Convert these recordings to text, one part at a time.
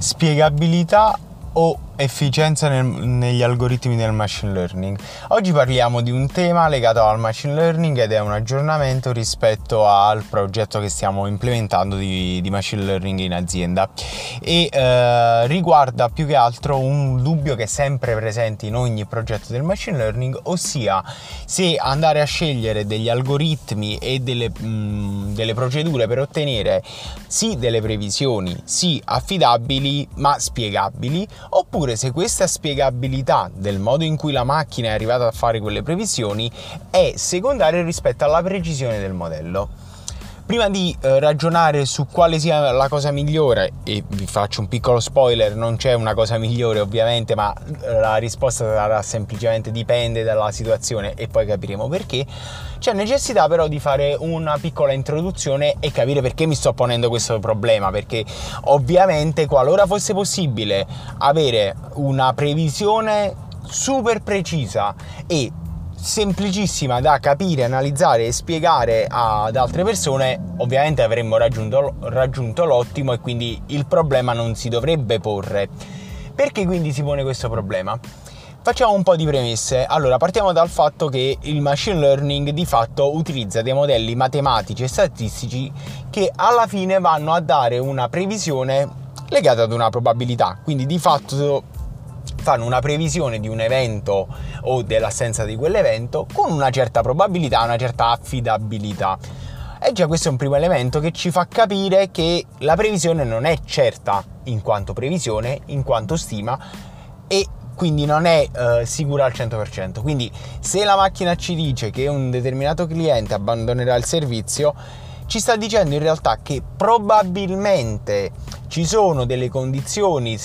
spiegabilità o efficienza nel, negli algoritmi del machine learning. Oggi parliamo di un tema legato al machine learning ed è un aggiornamento rispetto al progetto che stiamo implementando di, di machine learning in azienda e eh, riguarda più che altro un dubbio che è sempre presente in ogni progetto del machine learning, ossia se andare a scegliere degli algoritmi e delle, mh, delle procedure per ottenere sì delle previsioni, sì affidabili ma spiegabili, oppure oppure se questa spiegabilità del modo in cui la macchina è arrivata a fare quelle previsioni è secondaria rispetto alla precisione del modello. Prima di eh, ragionare su quale sia la cosa migliore, e vi faccio un piccolo spoiler, non c'è una cosa migliore ovviamente, ma eh, la risposta sarà semplicemente dipende dalla situazione e poi capiremo perché, c'è necessità però di fare una piccola introduzione e capire perché mi sto ponendo questo problema, perché ovviamente qualora fosse possibile avere una previsione super precisa e semplicissima da capire, analizzare e spiegare ad altre persone, ovviamente avremmo raggiunto, raggiunto l'ottimo e quindi il problema non si dovrebbe porre. Perché quindi si pone questo problema? Facciamo un po' di premesse. Allora, partiamo dal fatto che il machine learning di fatto utilizza dei modelli matematici e statistici che alla fine vanno a dare una previsione legata ad una probabilità. Quindi di fatto fanno una previsione di un evento o dell'assenza di quell'evento con una certa probabilità, una certa affidabilità. E già questo è un primo elemento che ci fa capire che la previsione non è certa in quanto previsione, in quanto stima e quindi non è eh, sicura al 100%. Quindi se la macchina ci dice che un determinato cliente abbandonerà il servizio, ci sta dicendo in realtà che probabilmente ci sono delle condizioni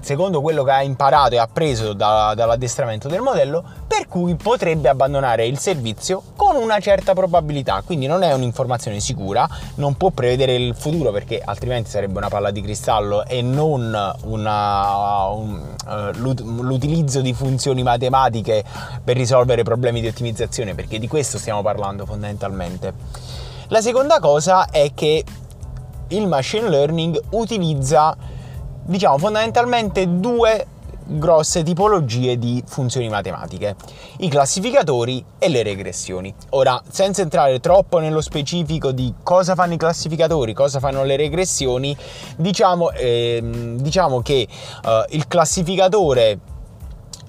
secondo quello che ha imparato e appreso da, dall'addestramento del modello, per cui potrebbe abbandonare il servizio con una certa probabilità. Quindi non è un'informazione sicura, non può prevedere il futuro perché altrimenti sarebbe una palla di cristallo e non una, un, uh, l'utilizzo di funzioni matematiche per risolvere problemi di ottimizzazione, perché di questo stiamo parlando fondamentalmente. La seconda cosa è che il machine learning utilizza diciamo fondamentalmente due grosse tipologie di funzioni matematiche, i classificatori e le regressioni. Ora, senza entrare troppo nello specifico di cosa fanno i classificatori, cosa fanno le regressioni, diciamo, ehm, diciamo che eh, il classificatore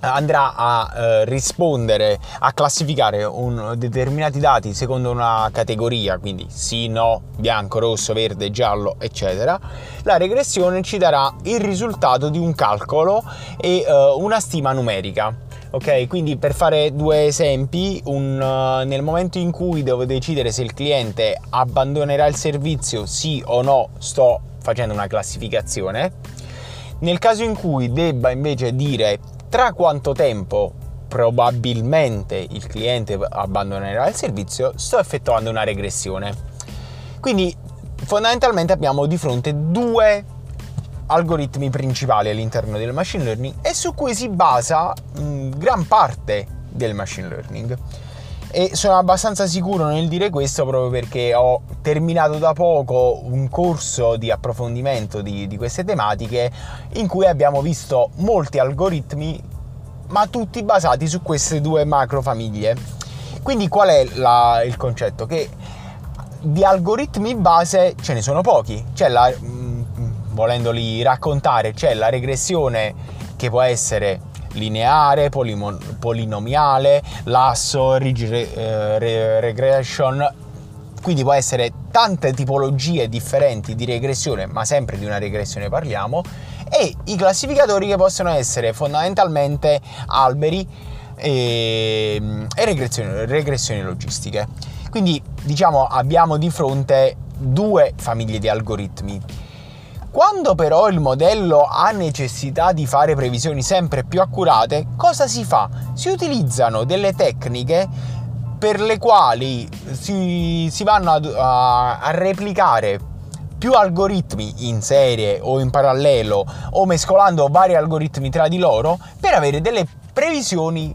andrà a eh, rispondere, a classificare un, determinati dati secondo una categoria, quindi sì, no, bianco, rosso, verde, giallo, eccetera. La regressione ci darà il risultato di un calcolo e eh, una stima numerica. Ok, quindi per fare due esempi, un, uh, nel momento in cui devo decidere se il cliente abbandonerà il servizio, sì o no, sto facendo una classificazione. Nel caso in cui debba invece dire tra quanto tempo probabilmente il cliente abbandonerà il servizio, sto effettuando una regressione. Quindi fondamentalmente abbiamo di fronte due algoritmi principali all'interno del machine learning e su cui si basa mh, gran parte del machine learning. E sono abbastanza sicuro nel dire questo proprio perché ho terminato da poco un corso di approfondimento di, di queste tematiche in cui abbiamo visto molti algoritmi ma tutti basati su queste due macro famiglie. Quindi qual è la, il concetto? Che di algoritmi base ce ne sono pochi. C'è la, mh, mm, volendoli raccontare, c'è la regressione che può essere lineare, polimo, polinomiale, lasso, ridge eh, regression, quindi può essere tante tipologie differenti di regressione, ma sempre di una regressione parliamo, e i classificatori che possono essere fondamentalmente alberi e, e regressioni, regressioni logistiche. Quindi diciamo abbiamo di fronte due famiglie di algoritmi. Quando però il modello ha necessità di fare previsioni sempre più accurate, cosa si fa? Si utilizzano delle tecniche per le quali si, si vanno a, a, a replicare più algoritmi in serie o in parallelo o mescolando vari algoritmi tra di loro per avere delle previsioni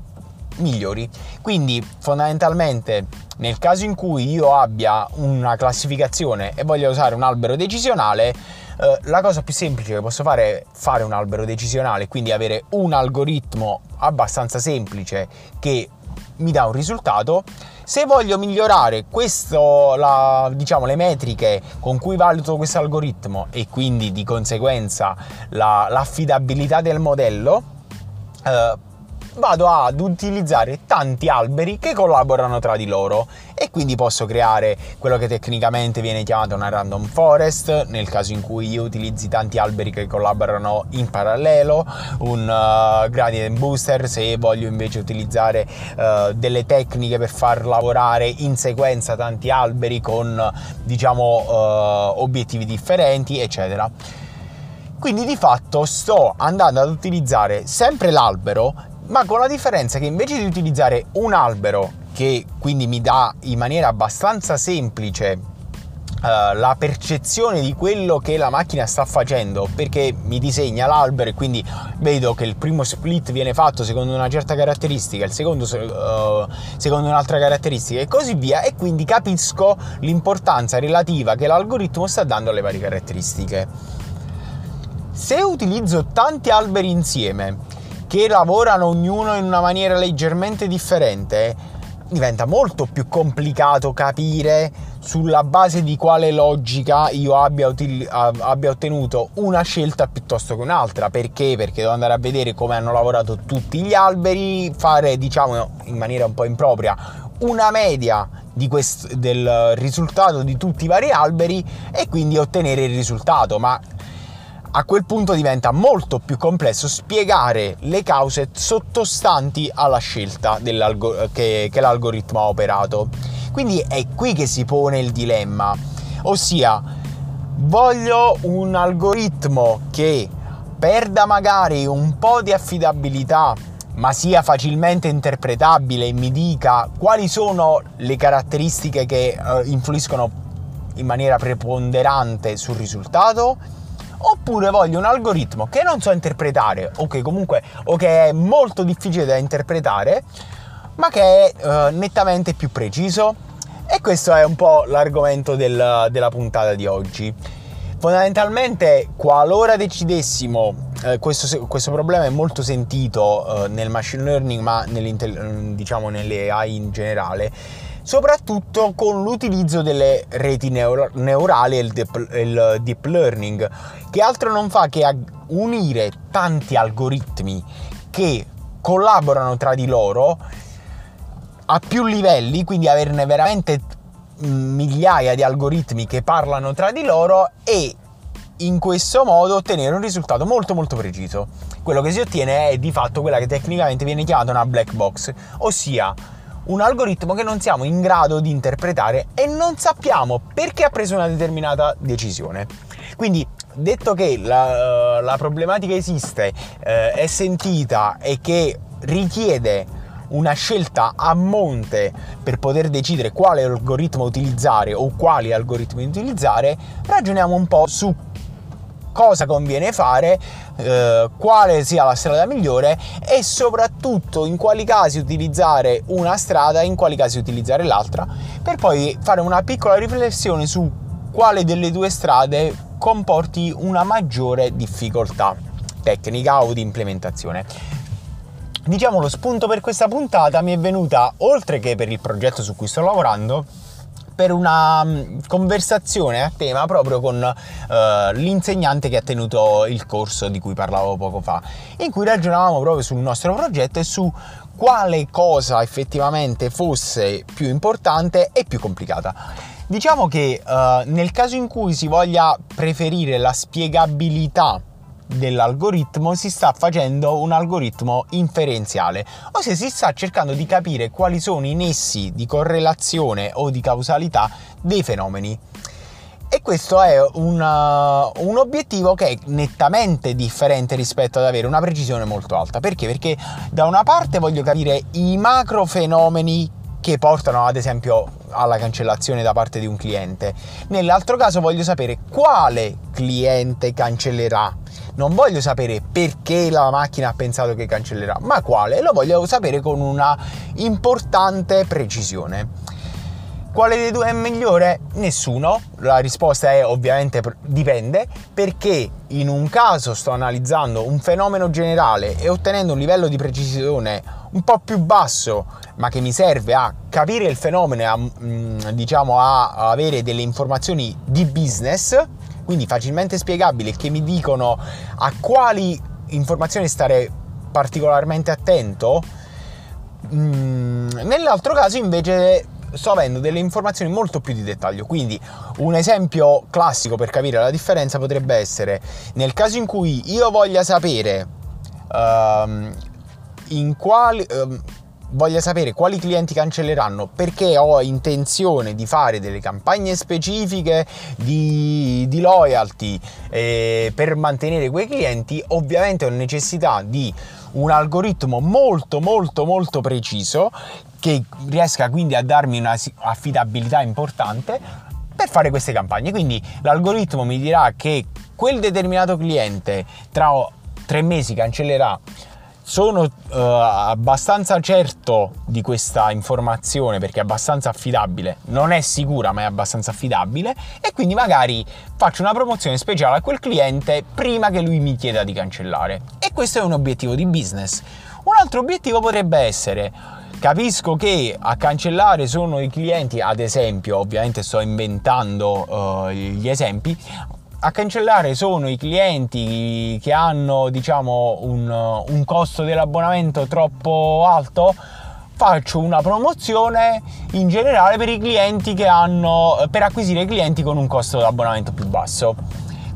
migliori. Quindi fondamentalmente nel caso in cui io abbia una classificazione e voglio usare un albero decisionale, eh, la cosa più semplice che posso fare è fare un albero decisionale, quindi avere un algoritmo abbastanza semplice che mi dà un risultato. Se voglio migliorare questo, la, diciamo, le metriche con cui valuto questo algoritmo e quindi di conseguenza la, l'affidabilità del modello, eh, vado ad utilizzare tanti alberi che collaborano tra di loro e quindi posso creare quello che tecnicamente viene chiamato una random forest nel caso in cui io utilizzi tanti alberi che collaborano in parallelo, un uh, gradient booster se voglio invece utilizzare uh, delle tecniche per far lavorare in sequenza tanti alberi con diciamo uh, obiettivi differenti eccetera. Quindi di fatto sto andando ad utilizzare sempre l'albero ma con la differenza che invece di utilizzare un albero che quindi mi dà in maniera abbastanza semplice Uh, la percezione di quello che la macchina sta facendo perché mi disegna l'albero e quindi vedo che il primo split viene fatto secondo una certa caratteristica, il secondo uh, secondo un'altra caratteristica e così via e quindi capisco l'importanza relativa che l'algoritmo sta dando alle varie caratteristiche. Se utilizzo tanti alberi insieme che lavorano ognuno in una maniera leggermente differente, diventa molto più complicato capire sulla base di quale logica io abbia, util- abbia, ottenuto una scelta piuttosto che un'altra. Perché? Perché devo andare a vedere come hanno lavorato tutti gli alberi, fare diciamo in maniera un po' impropria una media quest- del risultato di tutti i vari alberi e quindi ottenere il risultato. Ma a quel punto diventa molto più complesso spiegare le cause sottostanti alla scelta che, che l'algoritmo ha operato. Quindi è qui che si pone il dilemma, ossia voglio un algoritmo che perda magari un po' di affidabilità ma sia facilmente interpretabile e mi dica quali sono le caratteristiche che uh, influiscono in maniera preponderante sul risultato oppure voglio un algoritmo che non so interpretare o che comunque o che è molto difficile da interpretare ma che è uh, nettamente più preciso. E questo è un po' l'argomento del, della puntata di oggi. Fondamentalmente qualora decidessimo eh, questo, questo, problema è molto sentito eh, nel machine learning ma diciamo nelle AI in generale soprattutto con l'utilizzo delle reti neuro- neurali e il deep, il deep learning, che altro non fa che unire tanti algoritmi che collaborano tra di loro a più livelli, quindi averne veramente migliaia di algoritmi che parlano tra di loro e in questo modo ottenere un risultato molto molto preciso. Quello che si ottiene è di fatto quella che tecnicamente viene chiamata una black box, ossia un algoritmo che non siamo in grado di interpretare e non sappiamo perché ha preso una determinata decisione. Quindi, detto che la, la problematica esiste, eh, è sentita e che richiede una scelta a monte per poter decidere quale algoritmo utilizzare o quali algoritmi utilizzare, ragioniamo un po' su cosa conviene fare, eh, quale sia la strada migliore e soprattutto in quali casi utilizzare una strada e in quali casi utilizzare l'altra, per poi fare una piccola riflessione su quale delle due strade comporti una maggiore difficoltà tecnica o di implementazione. Diciamo lo spunto per questa puntata mi è venuta, oltre che per il progetto su cui sto lavorando, per una mm, conversazione a tema proprio con uh, l'insegnante che ha tenuto il corso di cui parlavo poco fa, in cui ragionavamo proprio sul nostro progetto e su quale cosa effettivamente fosse più importante e più complicata. Diciamo che uh, nel caso in cui si voglia preferire la spiegabilità dell'algoritmo si sta facendo un algoritmo inferenziale, ossia si sta cercando di capire quali sono i nessi di correlazione o di causalità dei fenomeni. E questo è una, uh, un obiettivo che è nettamente differente rispetto ad avere una precisione molto alta. Perché? Perché da una parte voglio capire i macro fenomeni che portano ad esempio alla cancellazione da parte di un cliente. Nell'altro caso voglio sapere quale cliente cancellerà. Non voglio sapere perché la macchina ha pensato che cancellerà, ma quale, lo voglio sapere con una importante precisione. Quale dei due è migliore? Nessuno. La risposta è ovviamente dipende, perché in un caso sto analizzando un fenomeno generale e ottenendo un livello di precisione un po' più basso, ma che mi serve a capire il fenomeno a, mm, diciamo, a avere delle informazioni di business, quindi facilmente spiegabili, che mi dicono a quali informazioni stare particolarmente attento. Mm, nell'altro caso invece sto avendo delle informazioni molto più di dettaglio. Quindi un esempio classico per capire la differenza potrebbe essere nel caso in cui io voglia sapere um, in quali... Um, voglia sapere quali clienti cancelleranno perché ho intenzione di fare delle campagne specifiche di, di loyalty eh, per mantenere quei clienti, ovviamente ho necessità di un algoritmo molto molto molto preciso che riesca quindi a darmi una affidabilità importante per fare queste campagne. Quindi l'algoritmo mi dirà che quel determinato cliente tra tre mesi cancellerà sono uh, abbastanza certo di questa informazione perché è abbastanza affidabile, non è sicura ma è abbastanza affidabile e quindi magari faccio una promozione speciale a quel cliente prima che lui mi chieda di cancellare. E questo è un obiettivo di business. Un altro obiettivo potrebbe essere Capisco che a cancellare sono i clienti, ad esempio, ovviamente sto inventando uh, gli esempi, a cancellare sono i clienti che hanno diciamo un, un costo dell'abbonamento troppo alto faccio una promozione in generale per i clienti che hanno per acquisire clienti con un costo dell'abbonamento più basso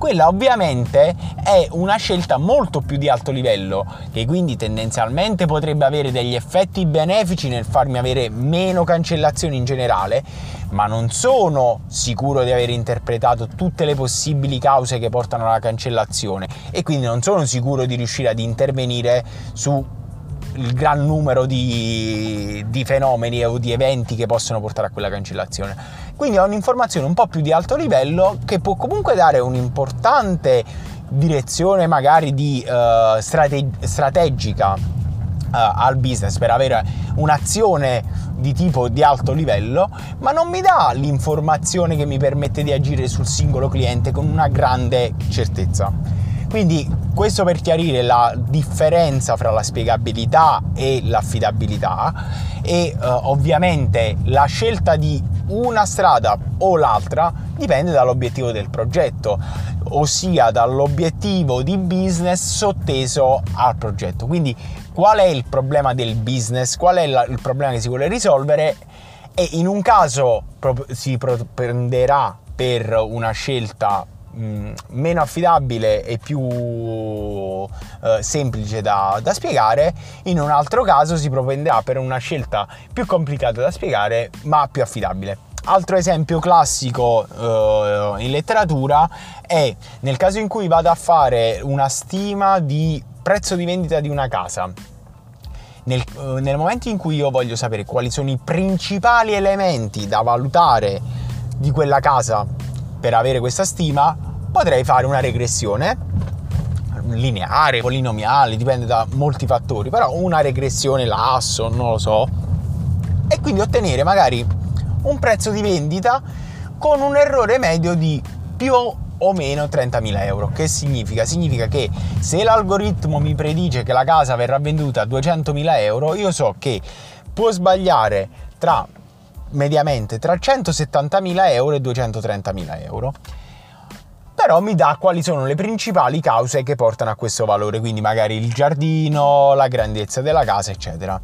quella ovviamente è una scelta molto più di alto livello, che quindi tendenzialmente potrebbe avere degli effetti benefici nel farmi avere meno cancellazioni in generale, ma non sono sicuro di aver interpretato tutte le possibili cause che portano alla cancellazione. E quindi non sono sicuro di riuscire ad intervenire su il gran numero di, di, fenomeni o di eventi che possono portare a quella cancellazione. Quindi è un'informazione un po' più di alto livello che può comunque dare un'importante direzione magari di uh, strate- strategica uh, al business per avere un'azione di tipo di alto livello, ma non mi dà l'informazione che mi permette di agire sul singolo cliente con una grande certezza. Quindi questo per chiarire la differenza fra la spiegabilità e l'affidabilità e uh, ovviamente la scelta di una strada o l'altra dipende dall'obiettivo del progetto, ossia dall'obiettivo di business sotteso al progetto. Quindi qual è il problema del business, qual è la, il problema che si vuole risolvere e in un caso si prenderà per una scelta mh, meno affidabile e più uh, semplice da, da, spiegare, in un altro caso si propenderà per una scelta più complicata da spiegare ma più affidabile. Altro esempio classico uh, in letteratura è nel caso in cui vado a fare una stima di prezzo di vendita di una casa. Nel, uh, nel momento in cui io voglio sapere quali sono i principali elementi da valutare di quella casa per avere questa stima potrei fare una regressione lineare, polinomiale, dipende da molti fattori, però una regressione lasso, non lo so, e quindi ottenere magari un prezzo di vendita con un errore medio di più o meno 30.000 euro. Che significa? Significa che se l'algoritmo mi predice che la casa verrà venduta a 200.000 euro, io so che può sbagliare tra mediamente tra 170.000 euro e 230.000 euro però mi dà quali sono le principali cause che portano a questo valore, quindi magari il giardino, la grandezza della casa, eccetera.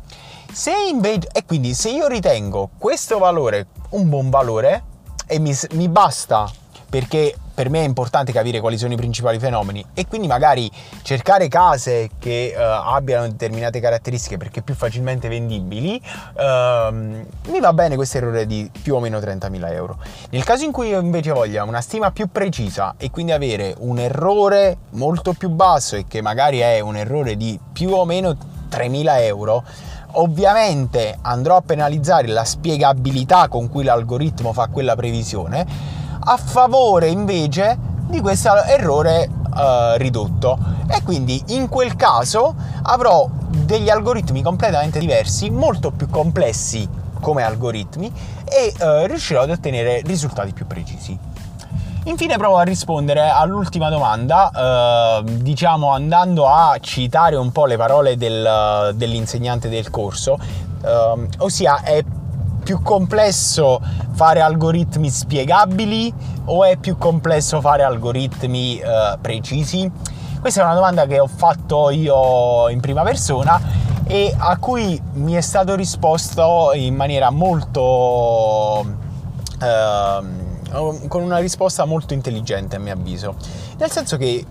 Se invece, e quindi se io ritengo questo valore un buon valore e mi, mi basta perché per me è importante capire quali sono i principali fenomeni e quindi magari cercare case che uh, abbiano determinate caratteristiche perché più facilmente vendibili, uh, mi va bene questo errore di più o meno 30.000 euro. Nel caso in cui io invece voglia una stima più precisa e quindi avere un errore molto più basso e che magari è un errore di più o meno 3.000 euro, ovviamente andrò a penalizzare la spiegabilità con cui l'algoritmo fa quella previsione a favore invece di questo errore uh, ridotto e quindi in quel caso avrò degli algoritmi completamente diversi, molto più complessi come algoritmi e eh, riuscirò ad ottenere risultati più precisi. Infine provo a rispondere all'ultima domanda, eh, diciamo andando a citare un po' le parole del, dell'insegnante del corso, eh, ossia è più complesso fare algoritmi spiegabili o è più complesso fare algoritmi eh, precisi? Questa è una domanda che ho fatto io in prima persona e a cui mi è stato risposto in maniera molto... Eh, con una risposta molto intelligente a mio avviso. Nel senso che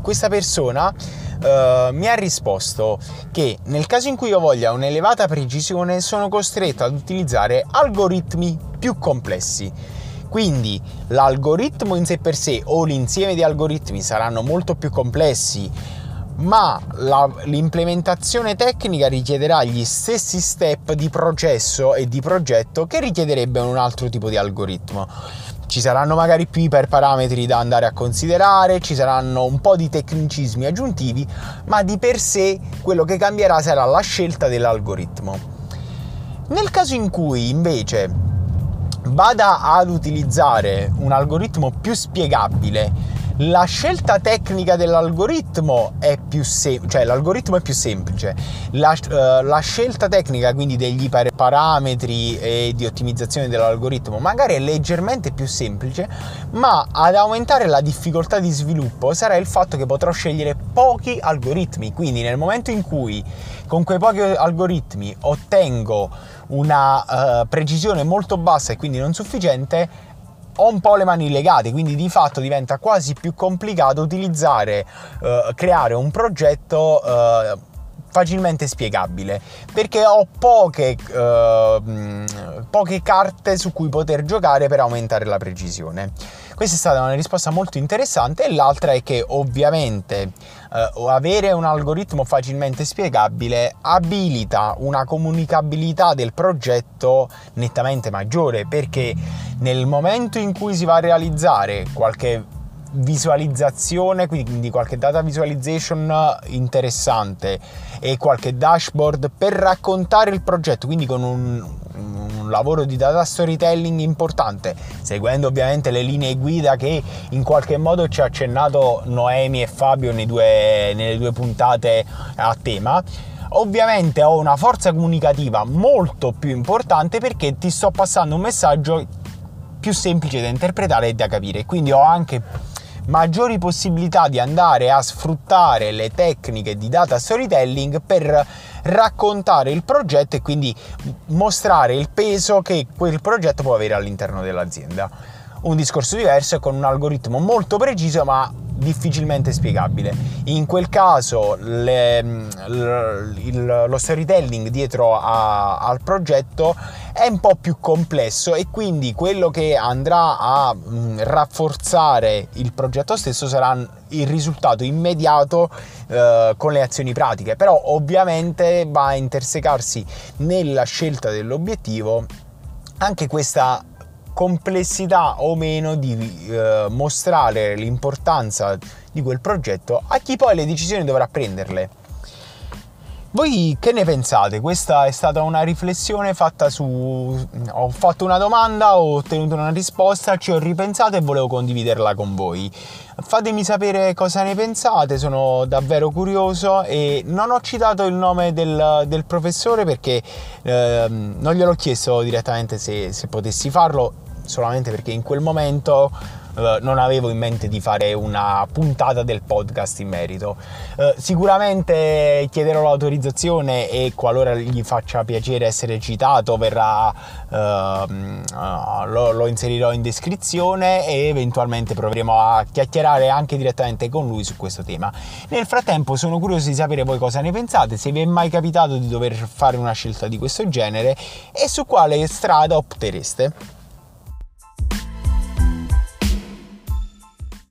questa persona uh, mi ha risposto che nel caso in cui io voglia un'elevata precisione sono costretto ad utilizzare algoritmi più complessi. Quindi l'algoritmo in sé per sé o l'insieme di algoritmi saranno molto più complessi, ma la, l'implementazione tecnica richiederà gli stessi step di processo e di progetto che richiederebbe un altro tipo di algoritmo. Ci saranno magari più iperparametri da andare a considerare, ci saranno un po' di tecnicismi aggiuntivi, ma di per sé quello che cambierà sarà la scelta dell'algoritmo. Nel caso in cui invece vada ad utilizzare un algoritmo più spiegabile, la scelta tecnica dell'algoritmo è più semplice, cioè l'algoritmo è più semplice. La, uh, la scelta tecnica quindi degli parametri e di ottimizzazione dell'algoritmo magari è leggermente più semplice, ma ad aumentare la difficoltà di sviluppo sarà il fatto che potrò scegliere pochi algoritmi. Quindi nel momento in cui con quei pochi algoritmi ottengo una uh, precisione molto bassa e quindi non sufficiente, ho un po' le mani legate, quindi di fatto diventa quasi più complicato utilizzare, eh, creare un progetto eh, facilmente spiegabile perché ho poche, eh, poche carte su cui poter giocare per aumentare la precisione. Questa è stata una risposta molto interessante e l'altra è che ovviamente eh, avere un algoritmo facilmente spiegabile abilita una comunicabilità del progetto nettamente maggiore perché nel momento in cui si va a realizzare qualche visualizzazione, quindi qualche data visualization interessante e qualche dashboard per raccontare il progetto, quindi con un, un lavoro di data storytelling importante, seguendo ovviamente le linee guida che in qualche modo ci ha accennato Noemi e Fabio due, nelle due puntate a tema. Ovviamente ho una forza comunicativa molto più importante perché ti sto passando un messaggio più semplice da interpretare e da capire. Quindi ho anche maggiori possibilità di andare a sfruttare le tecniche di data storytelling per raccontare il progetto e quindi mostrare il peso che quel progetto può avere all'interno dell'azienda. Un discorso diverso è con un algoritmo molto preciso ma difficilmente spiegabile. In quel caso le, l, il, lo storytelling dietro a, al progetto è un po' più complesso e quindi quello che andrà a mh, rafforzare il progetto stesso sarà il risultato immediato eh, con le azioni pratiche, però ovviamente va a intersecarsi nella scelta dell'obiettivo anche questa complessità o meno di eh, mostrare l'importanza di quel progetto a chi poi le decisioni dovrà prenderle. Voi che ne pensate? Questa è stata una riflessione fatta su... ho fatto una domanda, ho ottenuto una risposta, ci ho ripensato e volevo condividerla con voi. Fatemi sapere cosa ne pensate, sono davvero curioso e non ho citato il nome del, del professore perché eh, non gliel'ho chiesto direttamente se, se potessi farlo, solamente perché in quel momento eh, non avevo in mente di fare una puntata del podcast in merito. Uh, sicuramente chiederò l'autorizzazione e qualora gli faccia piacere essere citato verrà, uh, lo, lo, inserirò in descrizione e eventualmente proveremo a chiacchierare anche direttamente con lui su questo tema. Nel frattempo sono curioso di sapere voi cosa ne pensate, se vi è mai capitato di dover fare una scelta di questo genere e su quale strada optereste.